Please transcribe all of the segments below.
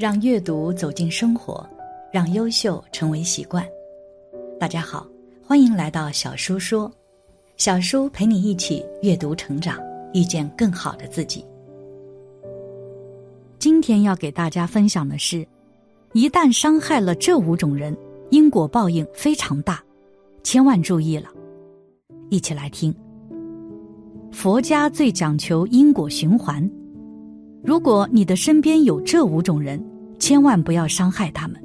让阅读走进生活，让优秀成为习惯。大家好，欢迎来到小叔说，小叔陪你一起阅读成长，遇见更好的自己。今天要给大家分享的是，一旦伤害了这五种人，因果报应非常大，千万注意了。一起来听。佛家最讲求因果循环。如果你的身边有这五种人，千万不要伤害他们，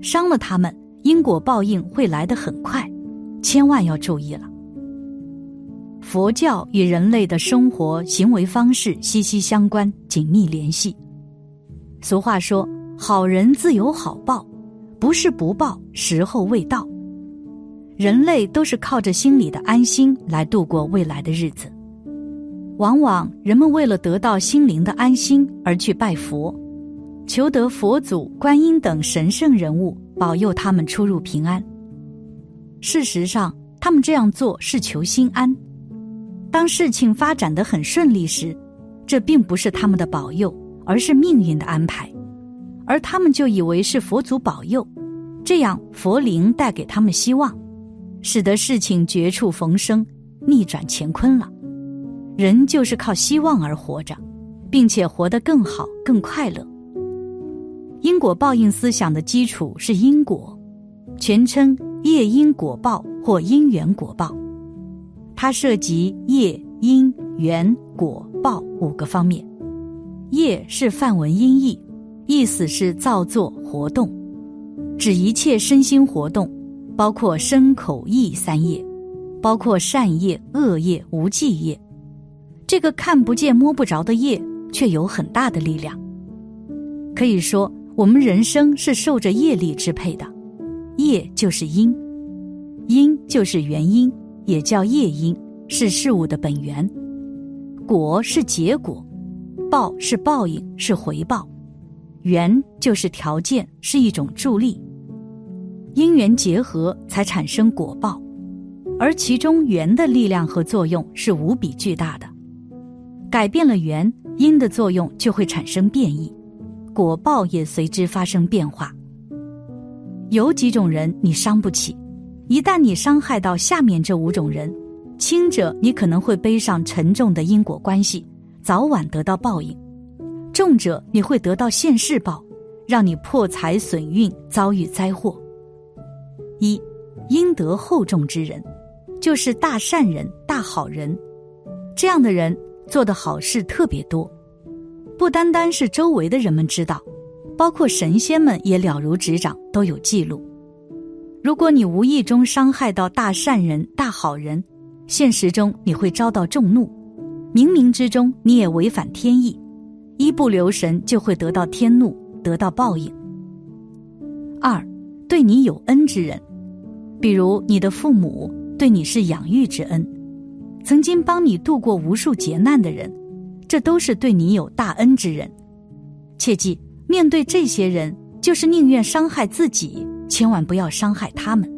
伤了他们，因果报应会来得很快，千万要注意了。佛教与人类的生活行为方式息息相关，紧密联系。俗话说：“好人自有好报，不是不报，时候未到。”人类都是靠着心里的安心来度过未来的日子。往往人们为了得到心灵的安心而去拜佛，求得佛祖、观音等神圣人物保佑他们出入平安。事实上，他们这样做是求心安。当事情发展的很顺利时，这并不是他们的保佑，而是命运的安排，而他们就以为是佛祖保佑，这样佛灵带给他们希望，使得事情绝处逢生，逆转乾坤了。人就是靠希望而活着，并且活得更好、更快乐。因果报应思想的基础是因果，全称业因果报或因缘果报。它涉及业、因、缘、果、报五个方面。业是梵文音译，意思是造作、活动，指一切身心活动，包括身、口、意三业，包括善业、恶业、无记业。这个看不见摸不着的业，却有很大的力量。可以说，我们人生是受着业力支配的。业就是因，因就是原因，也叫业因，是事物的本源。果是结果，报是报应，是回报。缘就是条件，是一种助力。因缘结合才产生果报，而其中缘的力量和作用是无比巨大的。改变了缘因的作用，就会产生变异，果报也随之发生变化。有几种人你伤不起，一旦你伤害到下面这五种人，轻者你可能会背上沉重的因果关系，早晚得到报应；重者你会得到现世报，让你破财损运，遭遇灾祸。一阴德厚重之人，就是大善人、大好人，这样的人。做的好事特别多，不单单是周围的人们知道，包括神仙们也了如指掌，都有记录。如果你无意中伤害到大善人、大好人，现实中你会遭到众怒，冥冥之中你也违反天意，一不留神就会得到天怒，得到报应。二，对你有恩之人，比如你的父母对你是养育之恩。曾经帮你度过无数劫难的人，这都是对你有大恩之人。切记，面对这些人，就是宁愿伤害自己，千万不要伤害他们，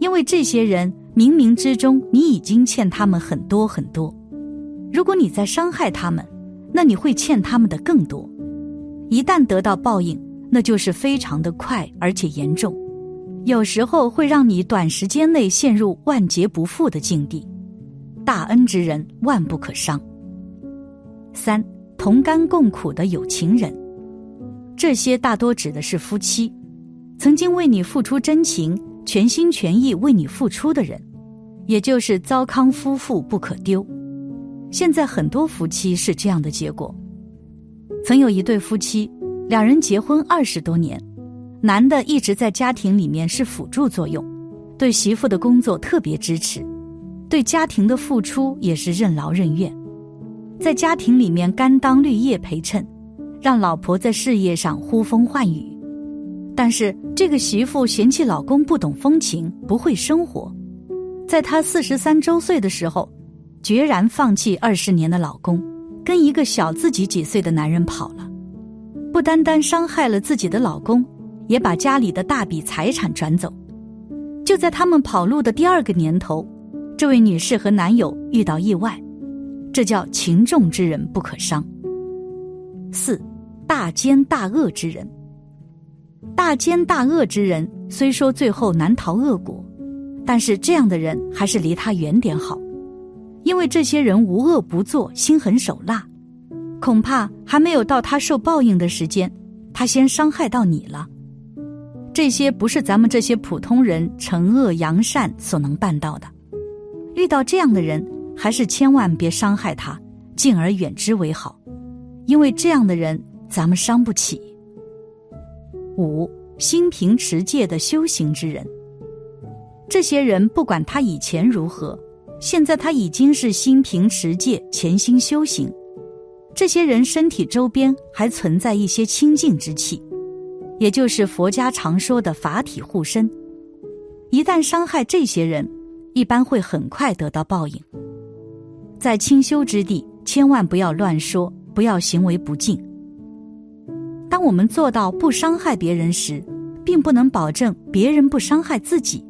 因为这些人冥冥之中你已经欠他们很多很多。如果你再伤害他们，那你会欠他们的更多。一旦得到报应，那就是非常的快而且严重，有时候会让你短时间内陷入万劫不复的境地。大恩之人万不可伤。三同甘共苦的有情人，这些大多指的是夫妻，曾经为你付出真情、全心全意为你付出的人，也就是糟糠夫妇不可丢。现在很多夫妻是这样的结果。曾有一对夫妻，两人结婚二十多年，男的一直在家庭里面是辅助作用，对媳妇的工作特别支持。对家庭的付出也是任劳任怨，在家庭里面甘当绿叶陪衬，让老婆在事业上呼风唤雨。但是这个媳妇嫌弃老公不懂风情，不会生活，在她四十三周岁的时候，决然放弃二十年的老公，跟一个小自己几岁的男人跑了。不单单伤害了自己的老公，也把家里的大笔财产转走。就在他们跑路的第二个年头。这位女士和男友遇到意外，这叫情重之人不可伤。四，大奸大恶之人。大奸大恶之人虽说最后难逃恶果，但是这样的人还是离他远点好，因为这些人无恶不作，心狠手辣，恐怕还没有到他受报应的时间，他先伤害到你了。这些不是咱们这些普通人惩恶扬善所能办到的。遇到这样的人，还是千万别伤害他，敬而远之为好，因为这样的人咱们伤不起。五心平持戒的修行之人，这些人不管他以前如何，现在他已经是心平持戒、潜心修行。这些人身体周边还存在一些清净之气，也就是佛家常说的法体护身。一旦伤害这些人，一般会很快得到报应。在清修之地，千万不要乱说，不要行为不敬。当我们做到不伤害别人时，并不能保证别人不伤害自己。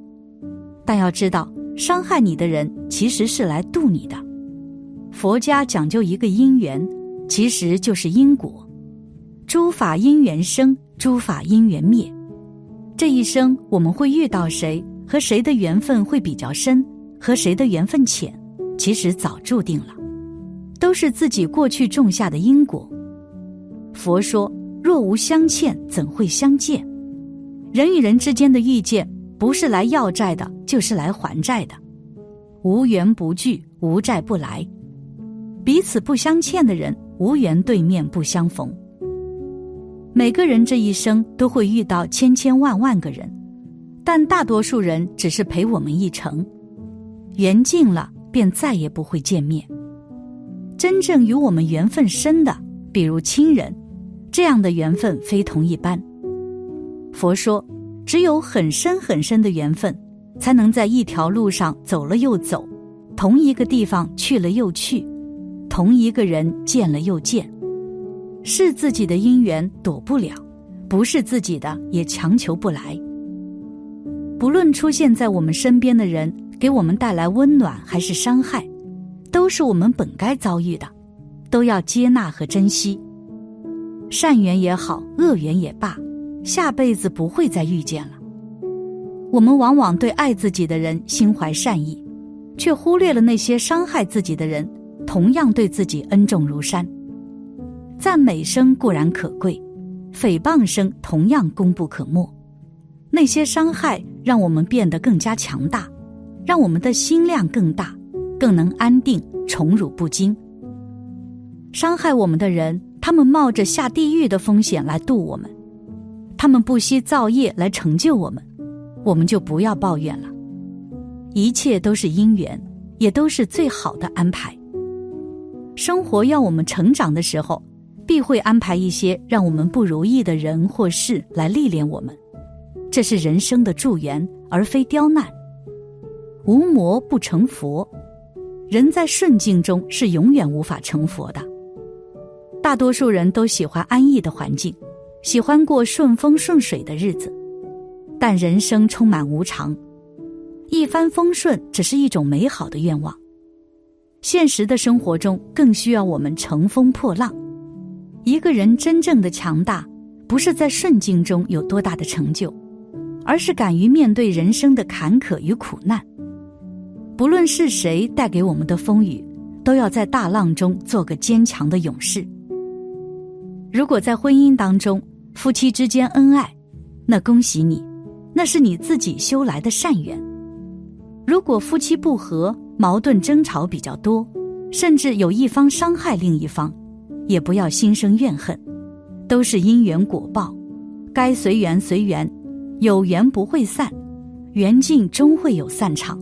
但要知道，伤害你的人其实是来度你的。佛家讲究一个因缘，其实就是因果。诸法因缘生，诸法因缘灭。这一生我们会遇到谁，和谁的缘分会比较深，和谁的缘分浅，其实早注定了，都是自己过去种下的因果。佛说。若无相欠，怎会相见？人与人之间的遇见，不是来要债的，就是来还债的。无缘不聚，无债不来。彼此不相欠的人，无缘对面不相逢。每个人这一生都会遇到千千万万个人，但大多数人只是陪我们一程，缘尽了便再也不会见面。真正与我们缘分深的，比如亲人。这样的缘分非同一般。佛说，只有很深很深的缘分，才能在一条路上走了又走，同一个地方去了又去，同一个人见了又见。是自己的因缘躲不了，不是自己的也强求不来。不论出现在我们身边的人给我们带来温暖还是伤害，都是我们本该遭遇的，都要接纳和珍惜。善缘也好，恶缘也罢，下辈子不会再遇见了。我们往往对爱自己的人心怀善意，却忽略了那些伤害自己的人，同样对自己恩重如山。赞美声固然可贵，诽谤声同样功不可没。那些伤害让我们变得更加强大，让我们的心量更大，更能安定，宠辱不惊。伤害我们的人。他们冒着下地狱的风险来渡我们，他们不惜造业来成就我们，我们就不要抱怨了。一切都是因缘，也都是最好的安排。生活要我们成长的时候，必会安排一些让我们不如意的人或事来历练我们，这是人生的助缘，而非刁难。无魔不成佛，人在顺境中是永远无法成佛的。大多数人都喜欢安逸的环境，喜欢过顺风顺水的日子，但人生充满无常，一帆风顺只是一种美好的愿望。现实的生活中更需要我们乘风破浪。一个人真正的强大，不是在顺境中有多大的成就，而是敢于面对人生的坎坷与苦难。不论是谁带给我们的风雨，都要在大浪中做个坚强的勇士。如果在婚姻当中，夫妻之间恩爱，那恭喜你，那是你自己修来的善缘。如果夫妻不和，矛盾争吵比较多，甚至有一方伤害另一方，也不要心生怨恨，都是因缘果报，该随缘随缘，有缘不会散，缘尽终会有散场。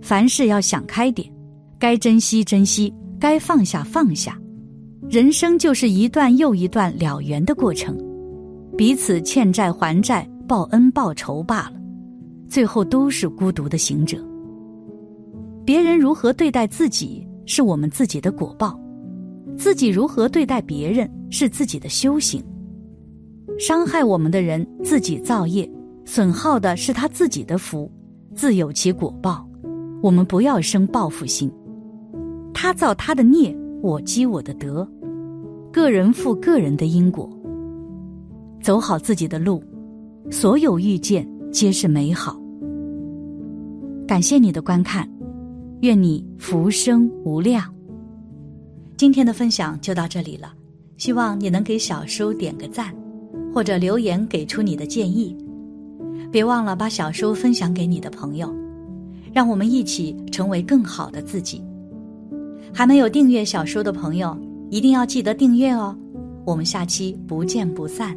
凡事要想开点，该珍惜珍惜，该放下放下。人生就是一段又一段了缘的过程，彼此欠债还债、报恩报仇罢了，最后都是孤独的行者。别人如何对待自己，是我们自己的果报；自己如何对待别人，是自己的修行。伤害我们的人自己造业，损耗的是他自己的福，自有其果报。我们不要生报复心，他造他的孽，我积我的德。个人负个人的因果，走好自己的路，所有遇见皆是美好。感谢你的观看，愿你福生无量。今天的分享就到这里了，希望你能给小叔点个赞，或者留言给出你的建议。别忘了把小说分享给你的朋友，让我们一起成为更好的自己。还没有订阅小说的朋友，一定要记得订阅哦！我们下期不见不散。